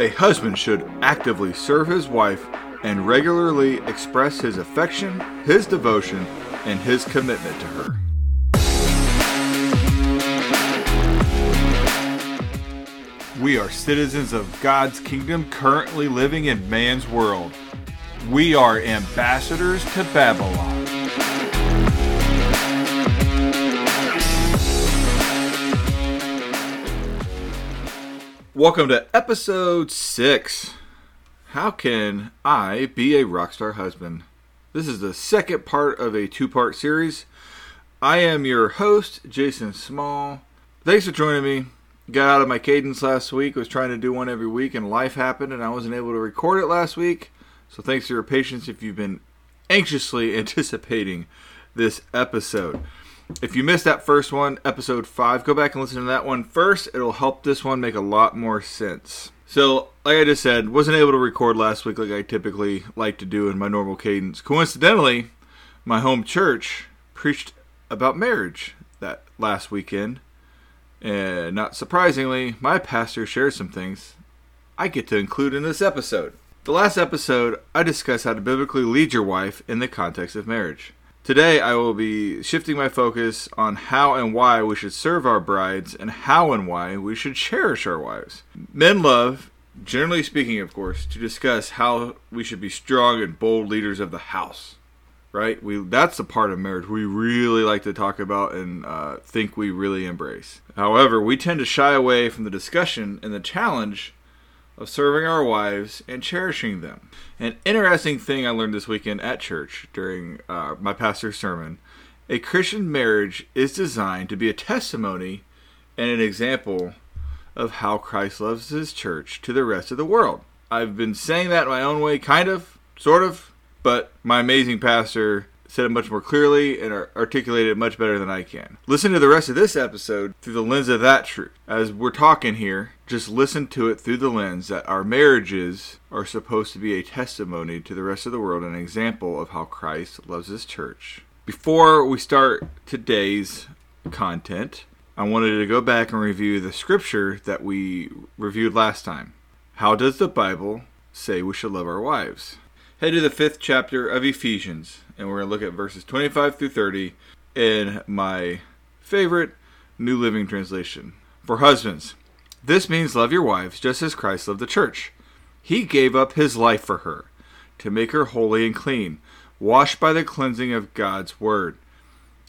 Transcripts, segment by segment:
A husband should actively serve his wife and regularly express his affection, his devotion, and his commitment to her. We are citizens of God's kingdom currently living in man's world. We are ambassadors to Babylon. Welcome to episode 6. How can I be a rockstar husband? This is the second part of a two part series. I am your host, Jason Small. Thanks for joining me. Got out of my cadence last week, was trying to do one every week, and life happened, and I wasn't able to record it last week. So thanks for your patience if you've been anxiously anticipating this episode. If you missed that first one, episode 5, go back and listen to that one first. It'll help this one make a lot more sense. So, like I just said, wasn't able to record last week like I typically like to do in my normal cadence. Coincidentally, my home church preached about marriage that last weekend. And not surprisingly, my pastor shared some things I get to include in this episode. The last episode, I discussed how to biblically lead your wife in the context of marriage. Today, I will be shifting my focus on how and why we should serve our brides and how and why we should cherish our wives. Men love, generally speaking, of course, to discuss how we should be strong and bold leaders of the house. Right? We that's the part of marriage we really like to talk about and uh, think we really embrace. However, we tend to shy away from the discussion and the challenge of serving our wives and cherishing them. An interesting thing I learned this weekend at church during uh, my pastor's sermon a Christian marriage is designed to be a testimony and an example of how Christ loves his church to the rest of the world. I've been saying that my own way, kind of, sort of, but my amazing pastor said it much more clearly and articulated it much better than I can. Listen to the rest of this episode through the lens of that truth. As we're talking here, just listen to it through the lens that our marriages are supposed to be a testimony to the rest of the world, an example of how Christ loves his church. Before we start today's content, I wanted to go back and review the scripture that we reviewed last time. How does the Bible say we should love our wives? Head to the fifth chapter of Ephesians, and we're going to look at verses 25 through 30 in my favorite New Living Translation. For husbands, this means love your wives just as Christ loved the church. He gave up his life for her, to make her holy and clean, washed by the cleansing of God's word.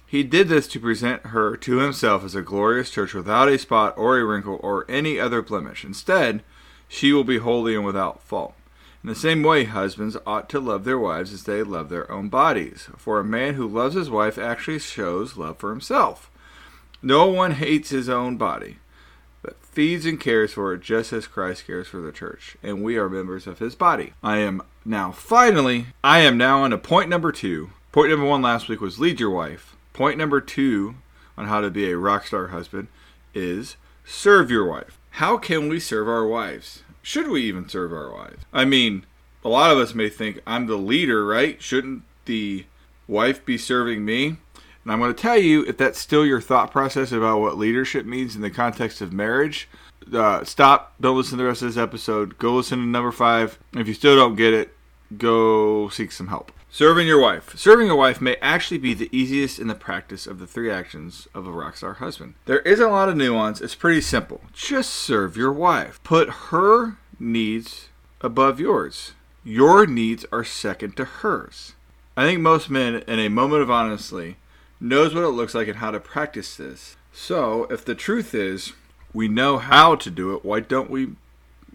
He did this to present her to himself as a glorious church without a spot or a wrinkle or any other blemish. Instead, she will be holy and without fault. In the same way, husbands ought to love their wives as they love their own bodies. For a man who loves his wife actually shows love for himself. No one hates his own body, but feeds and cares for it just as Christ cares for the church, and we are members of his body. I am now, finally, I am now on to point number two. Point number one last week was lead your wife. Point number two on how to be a rock star husband is serve your wife. How can we serve our wives? Should we even serve our wives? I mean, a lot of us may think I'm the leader, right? Shouldn't the wife be serving me? And I'm going to tell you if that's still your thought process about what leadership means in the context of marriage. Uh, stop. Don't listen to the rest of this episode. Go listen to number five. If you still don't get it, go seek some help. Serving your wife. Serving a wife may actually be the easiest in the practice of the three actions of a rockstar husband. There isn't a lot of nuance, it's pretty simple. Just serve your wife. Put her needs above yours. Your needs are second to hers. I think most men, in a moment of honesty, knows what it looks like and how to practice this. So, if the truth is we know how to do it, why don't we?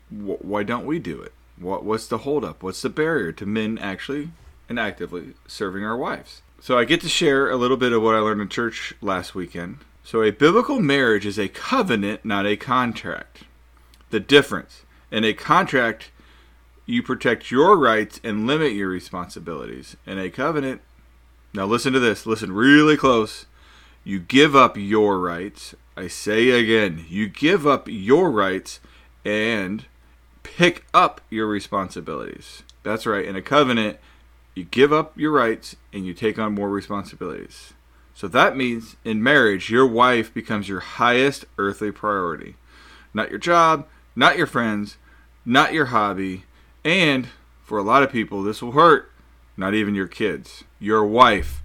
Why don't we do it? What what's the holdup? What's the barrier to men actually and actively serving our wives. So I get to share a little bit of what I learned in church last weekend. So a biblical marriage is a covenant, not a contract. The difference in a contract, you protect your rights and limit your responsibilities. In a covenant, now listen to this, listen really close. You give up your rights. I say again, you give up your rights and pick up your responsibilities. That's right. In a covenant, you give up your rights and you take on more responsibilities. So that means in marriage, your wife becomes your highest earthly priority. Not your job, not your friends, not your hobby, and for a lot of people, this will hurt, not even your kids. Your wife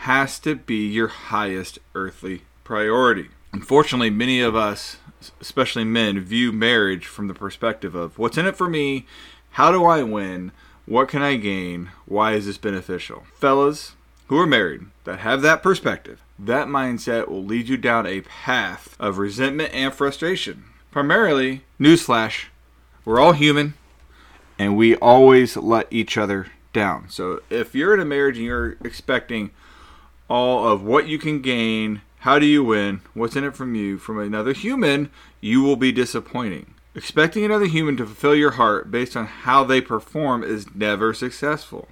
has to be your highest earthly priority. Unfortunately, many of us, especially men, view marriage from the perspective of what's in it for me, how do I win, what can I gain, why is this beneficial? Fellas who are married that have that perspective, that mindset will lead you down a path of resentment and frustration. Primarily, newsflash, we're all human and we always let each other down. So if you're in a marriage and you're expecting all of what you can gain, how do you win, what's in it from you, from another human, you will be disappointing. Expecting another human to fulfill your heart based on how they perform is never successful.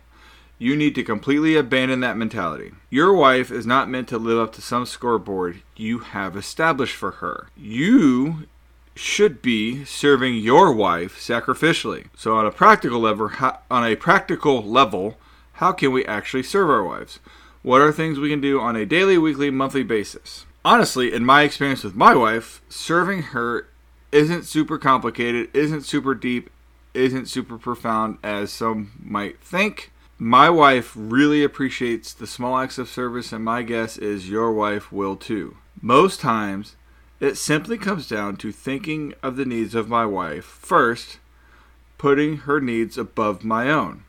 You need to completely abandon that mentality. Your wife is not meant to live up to some scoreboard you have established for her. You should be serving your wife sacrificially. So on a practical level, on a practical level, how can we actually serve our wives? What are things we can do on a daily, weekly, monthly basis? Honestly, in my experience with my wife, serving her isn't super complicated, isn't super deep, isn't super profound as some might think. My wife really appreciates the small acts of service, and my guess is your wife will too. Most times, it simply comes down to thinking of the needs of my wife first, putting her needs above my own.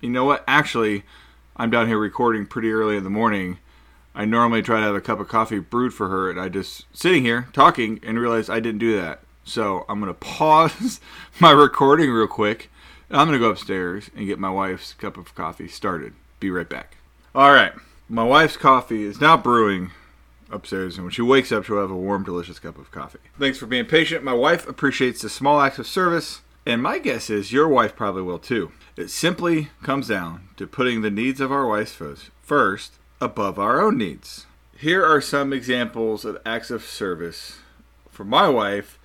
You know what? Actually, I'm down here recording pretty early in the morning. I normally try to have a cup of coffee brewed for her, and I just sitting here talking and realized I didn't do that. So I'm gonna pause my recording real quick I'm going to go upstairs and get my wife's cup of coffee started. Be right back. All right. My wife's coffee is now brewing upstairs, and when she wakes up, she'll have a warm, delicious cup of coffee. Thanks for being patient. My wife appreciates the small acts of service, and my guess is your wife probably will too. It simply comes down to putting the needs of our wives first above our own needs. Here are some examples of acts of service for my wife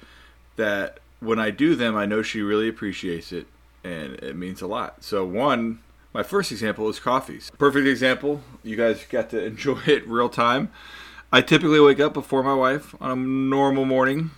that when I do them, I know she really appreciates it and it means a lot. So one, my first example is coffees. Perfect example. You guys got to enjoy it real time. I typically wake up before my wife on a normal morning.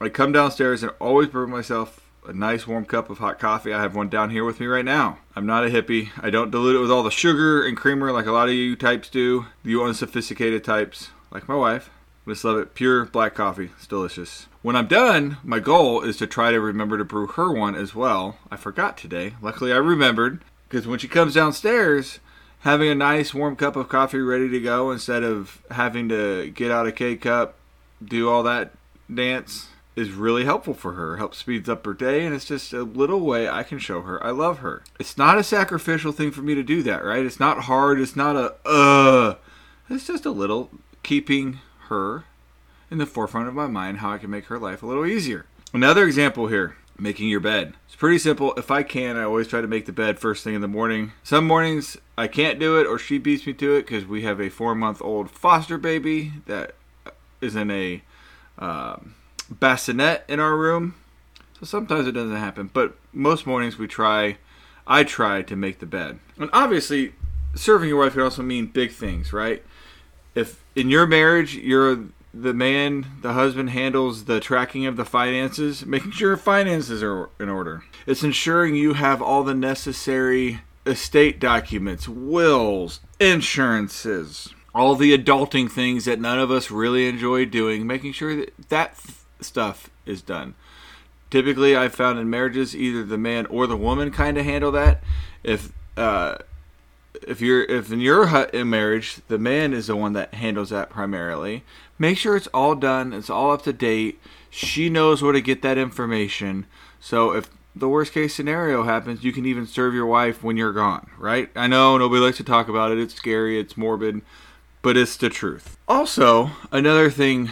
I come downstairs and always brew myself a nice warm cup of hot coffee. I have one down here with me right now. I'm not a hippie. I don't dilute it with all the sugar and creamer like a lot of you types do. You unsophisticated types, like my wife. Just love it. Pure black coffee. It's delicious. When I'm done, my goal is to try to remember to brew her one as well. I forgot today. Luckily, I remembered because when she comes downstairs, having a nice warm cup of coffee ready to go instead of having to get out a K cup, do all that dance is really helpful for her. It helps speeds up her day, and it's just a little way I can show her I love her. It's not a sacrificial thing for me to do that, right? It's not hard. It's not a uh. It's just a little keeping her in the forefront of my mind how I can make her life a little easier. Another example here making your bed. It's pretty simple. If I can, I always try to make the bed first thing in the morning. Some mornings I can't do it or she beats me to it because we have a four month old foster baby that is in a um, bassinet in our room. So sometimes it doesn't happen, but most mornings we try, I try to make the bed. And obviously, serving your wife can also mean big things, right? If in your marriage you're the man, the husband handles the tracking of the finances, making sure finances are in order. It's ensuring you have all the necessary estate documents, wills, insurances, all the adulting things that none of us really enjoy doing, making sure that that stuff is done. Typically, I've found in marriages, either the man or the woman kind of handle that. If uh, if you're if in your in marriage the man is the one that handles that primarily make sure it's all done it's all up to date. She knows where to get that information. So if the worst case scenario happens you can even serve your wife when you're gone right? I know nobody likes to talk about it. It's scary. It's morbid but it's the truth. Also another thing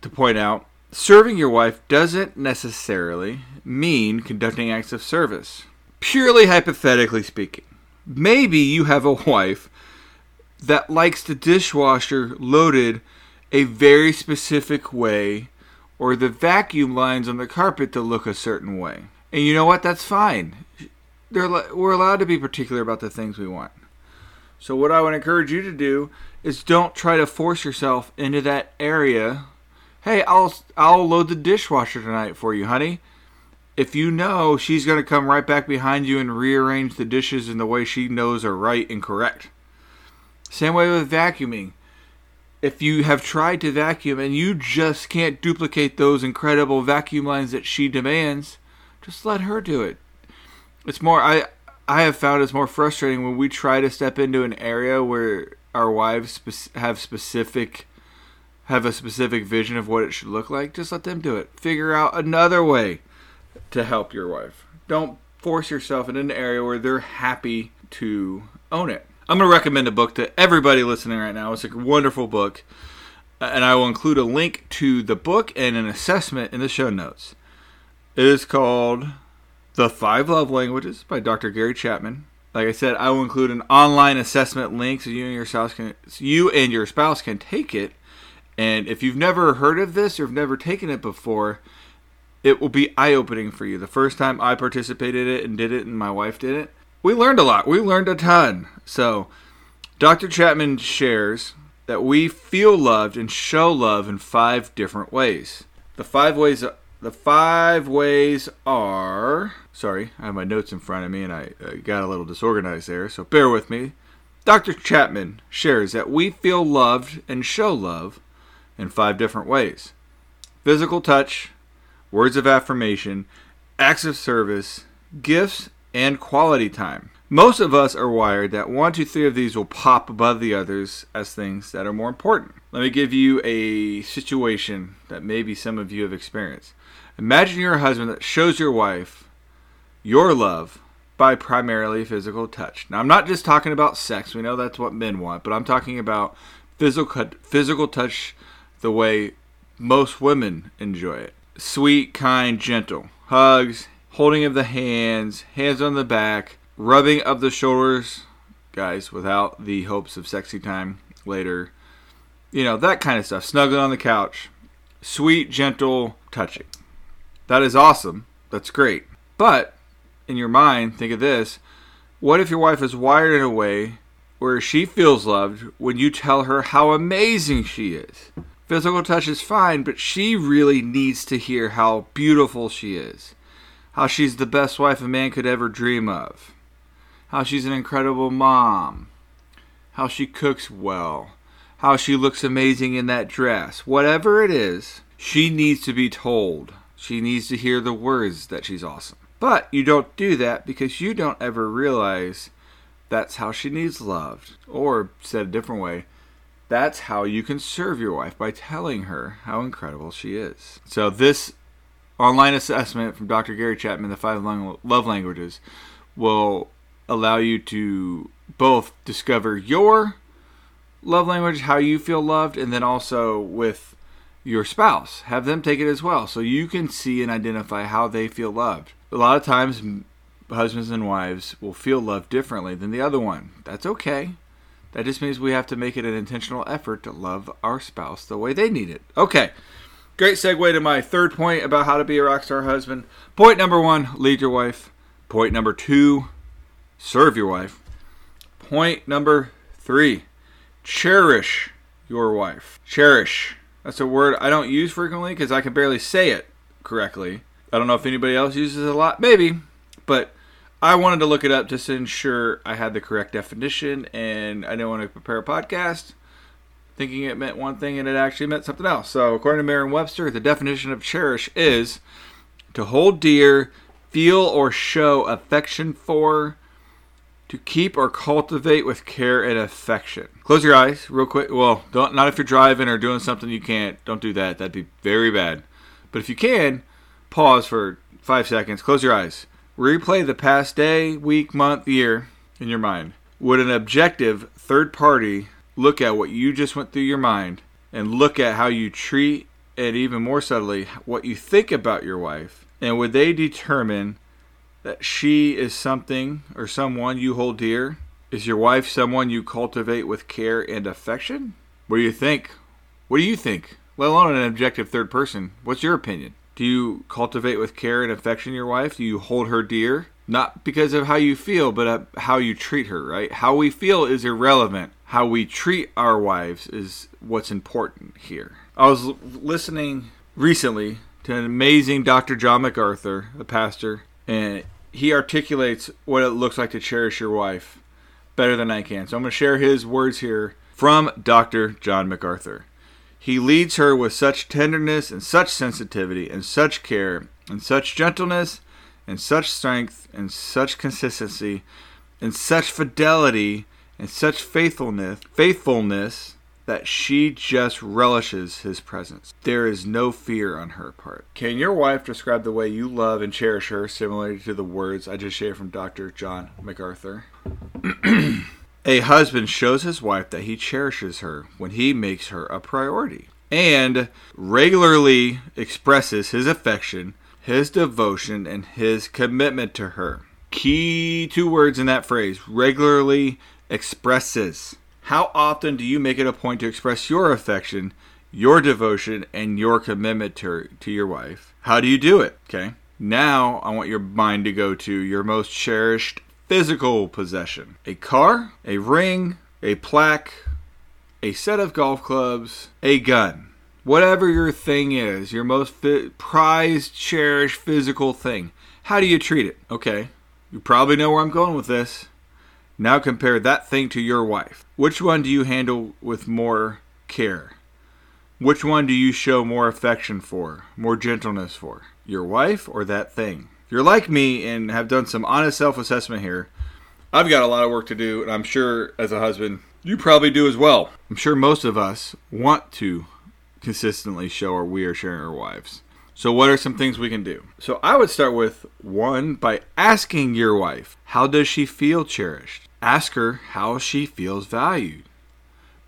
to point out serving your wife doesn't necessarily mean conducting acts of service. Purely hypothetically speaking maybe you have a wife that likes the dishwasher loaded a very specific way or the vacuum lines on the carpet to look a certain way. And you know what? That's fine. They're, we're allowed to be particular about the things we want. So, what I would encourage you to do is don't try to force yourself into that area. Hey, I'll I'll load the dishwasher tonight for you, honey. If you know she's going to come right back behind you and rearrange the dishes in the way she knows are right and correct. Same way with vacuuming. If you have tried to vacuum and you just can't duplicate those incredible vacuum lines that she demands, just let her do it. It's more I I have found it's more frustrating when we try to step into an area where our wives have specific have a specific vision of what it should look like. Just let them do it. Figure out another way to help your wife. Don't force yourself in an area where they're happy to own it. I'm going to recommend a book to everybody listening right now. It's a wonderful book, and I will include a link to the book and an assessment in the show notes. It is called The Five Love Languages by Dr. Gary Chapman. Like I said, I will include an online assessment link so you and your spouse can you and your spouse can take it. And if you've never heard of this or have never taken it before, it will be eye opening for you. The first time I participated in it and did it, and my wife did it, we learned a lot. We learned a ton. So, Dr. Chapman shares that we feel loved and show love in five different ways. The five ways the five ways are sorry, I have my notes in front of me and I uh, got a little disorganized there, so bear with me. Dr. Chapman shares that we feel loved and show love in five different ways physical touch, words of affirmation, acts of service, gifts, and quality time. Most of us are wired that one, two, three of these will pop above the others as things that are more important. Let me give you a situation that maybe some of you have experienced. Imagine you're a husband that shows your wife your love by primarily physical touch. Now, I'm not just talking about sex. We know that's what men want, but I'm talking about physical physical touch the way most women enjoy it sweet, kind, gentle. Hugs, holding of the hands, hands on the back, rubbing of the shoulders, guys, without the hopes of sexy time later. You know, that kind of stuff. Snuggling on the couch. Sweet, gentle touching. That is awesome. That's great. But in your mind, think of this. What if your wife is wired in a way where she feels loved when you tell her how amazing she is? Physical touch is fine, but she really needs to hear how beautiful she is, how she's the best wife a man could ever dream of, how she's an incredible mom, how she cooks well, how she looks amazing in that dress. Whatever it is, she needs to be told. She needs to hear the words that she's awesome. But you don't do that because you don't ever realize that's how she needs loved. Or, said a different way, that's how you can serve your wife by telling her how incredible she is. So, this online assessment from Dr. Gary Chapman, The Five Love Languages, will allow you to both discover your love language, how you feel loved, and then also with your spouse. Have them take it as well so you can see and identify how they feel loved. A lot of times, husbands and wives will feel loved differently than the other one. That's okay. That just means we have to make it an intentional effort to love our spouse the way they need it. Okay. Great segue to my third point about how to be a rock star husband. Point number one, lead your wife. Point number two, serve your wife. Point number three, cherish your wife. Cherish. That's a word I don't use frequently because I can barely say it correctly. I don't know if anybody else uses it a lot, maybe, but I wanted to look it up just to ensure I had the correct definition, and I didn't want to prepare a podcast thinking it meant one thing and it actually meant something else. So, according to Merriam-Webster, the definition of cherish is to hold dear, feel or show affection for, to keep or cultivate with care and affection. Close your eyes real quick. Well, don't not if you're driving or doing something you can't. Don't do that. That'd be very bad. But if you can, pause for 5 seconds. Close your eyes. Replay the past day, week, month, year in your mind. Would an objective third party look at what you just went through your mind and look at how you treat and even more subtly what you think about your wife? And would they determine that she is something or someone you hold dear? Is your wife someone you cultivate with care and affection? What do you think? What do you think? Let alone an objective third person. What's your opinion? Do you cultivate with care and affection your wife? Do you hold her dear? Not because of how you feel, but how you treat her, right? How we feel is irrelevant. How we treat our wives is what's important here. I was listening recently to an amazing Dr. John MacArthur, a pastor, and he articulates what it looks like to cherish your wife better than I can. So I'm going to share his words here from Dr. John MacArthur. He leads her with such tenderness and such sensitivity and such care and such gentleness and such strength and such consistency and such fidelity and such faithfulness faithfulness that she just relishes his presence. There is no fear on her part. Can your wife describe the way you love and cherish her similarly to the words I just shared from Dr. John MacArthur? a husband shows his wife that he cherishes her when he makes her a priority and regularly expresses his affection, his devotion, and his commitment to her. Key two words in that phrase regularly expresses. How often do you make it a point to express your affection, your devotion, and your commitment to, to your wife? How do you do it? Okay. Now I want your mind to go to your most cherished physical possession a car, a ring, a plaque, a set of golf clubs, a gun. Whatever your thing is, your most fi- prized, cherished physical thing. How do you treat it? Okay. You probably know where I'm going with this. Now compare that thing to your wife. Which one do you handle with more care? Which one do you show more affection for, more gentleness for? Your wife or that thing? You're like me and have done some honest self assessment here, I've got a lot of work to do, and I'm sure as a husband, you probably do as well. I'm sure most of us want to consistently show our we are sharing our wives. So, what are some things we can do? So, I would start with one by asking your wife, How does she feel cherished? Ask her how she feels valued.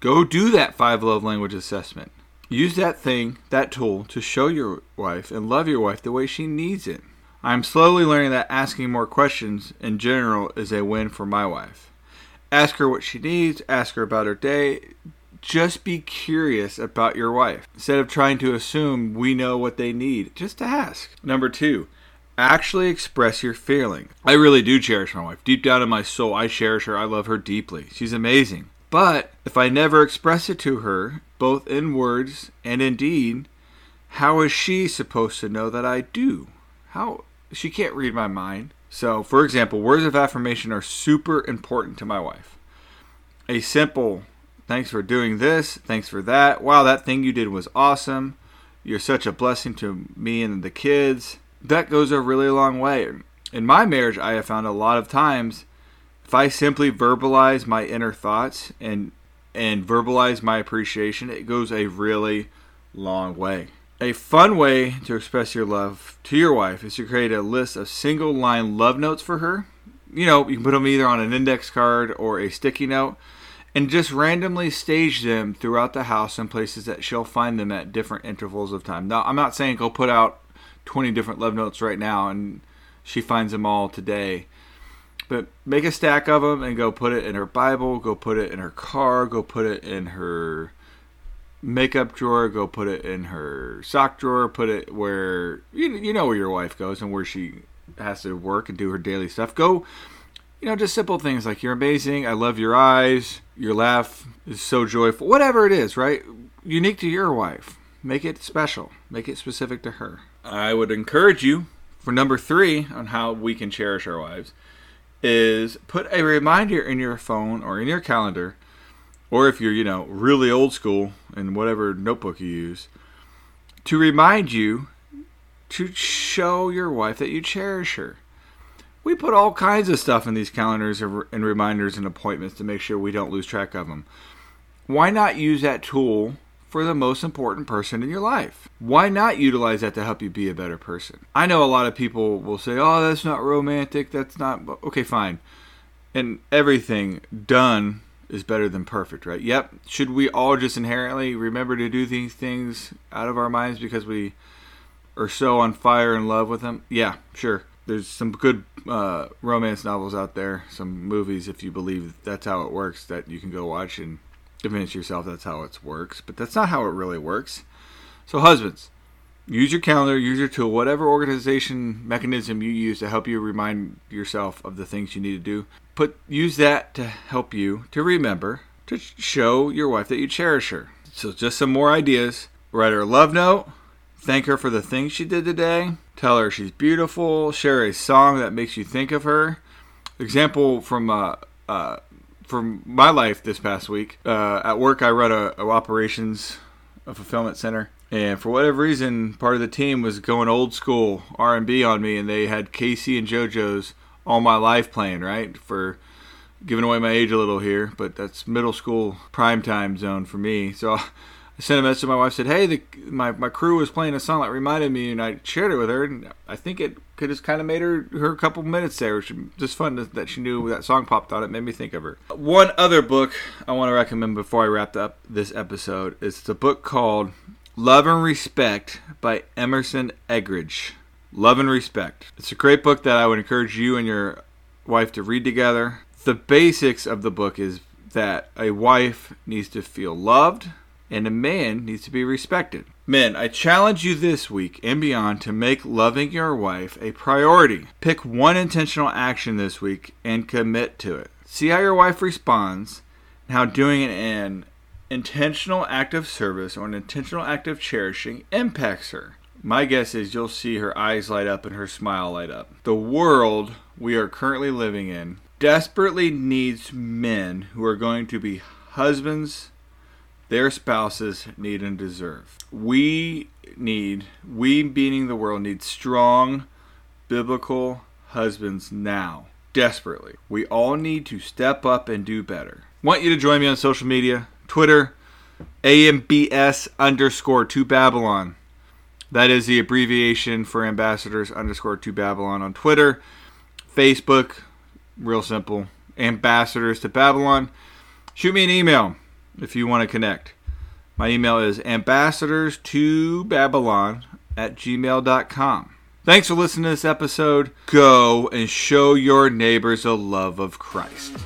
Go do that five love language assessment. Use that thing, that tool, to show your wife and love your wife the way she needs it. I'm slowly learning that asking more questions in general is a win for my wife. Ask her what she needs, ask her about her day, just be curious about your wife instead of trying to assume we know what they need. Just ask. Number two, actually express your feeling. I really do cherish my wife. Deep down in my soul, I cherish her. I love her deeply. She's amazing. But if I never express it to her, both in words and in deed, how is she supposed to know that I do? How she can't read my mind. So, for example, words of affirmation are super important to my wife. A simple Thanks for doing this. Thanks for that. Wow, that thing you did was awesome. You're such a blessing to me and the kids. That goes a really long way. In my marriage, I have found a lot of times if I simply verbalize my inner thoughts and and verbalize my appreciation, it goes a really long way. A fun way to express your love to your wife is to create a list of single line love notes for her. You know, you can put them either on an index card or a sticky note and just randomly stage them throughout the house in places that she'll find them at different intervals of time. Now, I'm not saying go put out 20 different love notes right now and she finds them all today. But make a stack of them and go put it in her Bible, go put it in her car, go put it in her makeup drawer, go put it in her sock drawer, put it where you, you know where your wife goes and where she has to work and do her daily stuff. Go you know, just simple things like you're amazing, I love your eyes, your laugh is so joyful, whatever it is, right? Unique to your wife. Make it special, make it specific to her. I would encourage you for number three on how we can cherish our wives is put a reminder in your phone or in your calendar, or if you're, you know, really old school in whatever notebook you use, to remind you to show your wife that you cherish her we put all kinds of stuff in these calendars and reminders and appointments to make sure we don't lose track of them. Why not use that tool for the most important person in your life? Why not utilize that to help you be a better person? I know a lot of people will say, oh, that's not romantic. That's not. Okay, fine. And everything done is better than perfect, right? Yep. Should we all just inherently remember to do these things out of our minds because we are so on fire in love with them? Yeah, sure there's some good uh, romance novels out there, some movies, if you believe that's how it works, that you can go watch and convince yourself that's how it works. But that's not how it really works. So, husbands, use your calendar, use your tool, whatever organization mechanism you use to help you remind yourself of the things you need to do. Put use that to help you to remember to show your wife that you cherish her. So, just some more ideas. Write her a love note Thank her for the things she did today. Tell her she's beautiful. Share a song that makes you think of her. Example from uh, uh, from my life this past week. Uh, at work, I run a, a operations a fulfillment center, and for whatever reason, part of the team was going old school R and B on me, and they had K-Ci and JoJo's "All My Life" playing right for giving away my age a little here, but that's middle school prime time zone for me. So I sent a message to my wife, said, "Hey, the, my my crew was playing a song that reminded me, and I shared it with her, and I think it could have kind of made her her a couple minutes there, which just fun that she knew that song popped on. It made me think of her. One other book I want to recommend before I wrap up this episode is the book called Love and Respect by Emerson Eggerichs. Love and Respect. It's a great book that I would encourage you and your wife to read together. The basics of the book is that a wife needs to feel loved and a man needs to be respected. Men, I challenge you this week and beyond to make loving your wife a priority. Pick one intentional action this week and commit to it. See how your wife responds and how doing an intentional act of service or an intentional act of cherishing impacts her. My guess is you'll see her eyes light up and her smile light up. The world we are currently living in desperately needs men who are going to be husbands their spouses need and deserve. We need, we meaning the world, need strong biblical husbands now. Desperately. We all need to step up and do better. Want you to join me on social media Twitter, AMBS underscore to Babylon. That is the abbreviation for ambassadors underscore to Babylon on Twitter. Facebook, real simple, ambassadors to Babylon. Shoot me an email if you want to connect. My email is ambassadors to Babylon at gmail.com. Thanks for listening to this episode. Go and show your neighbors the love of Christ.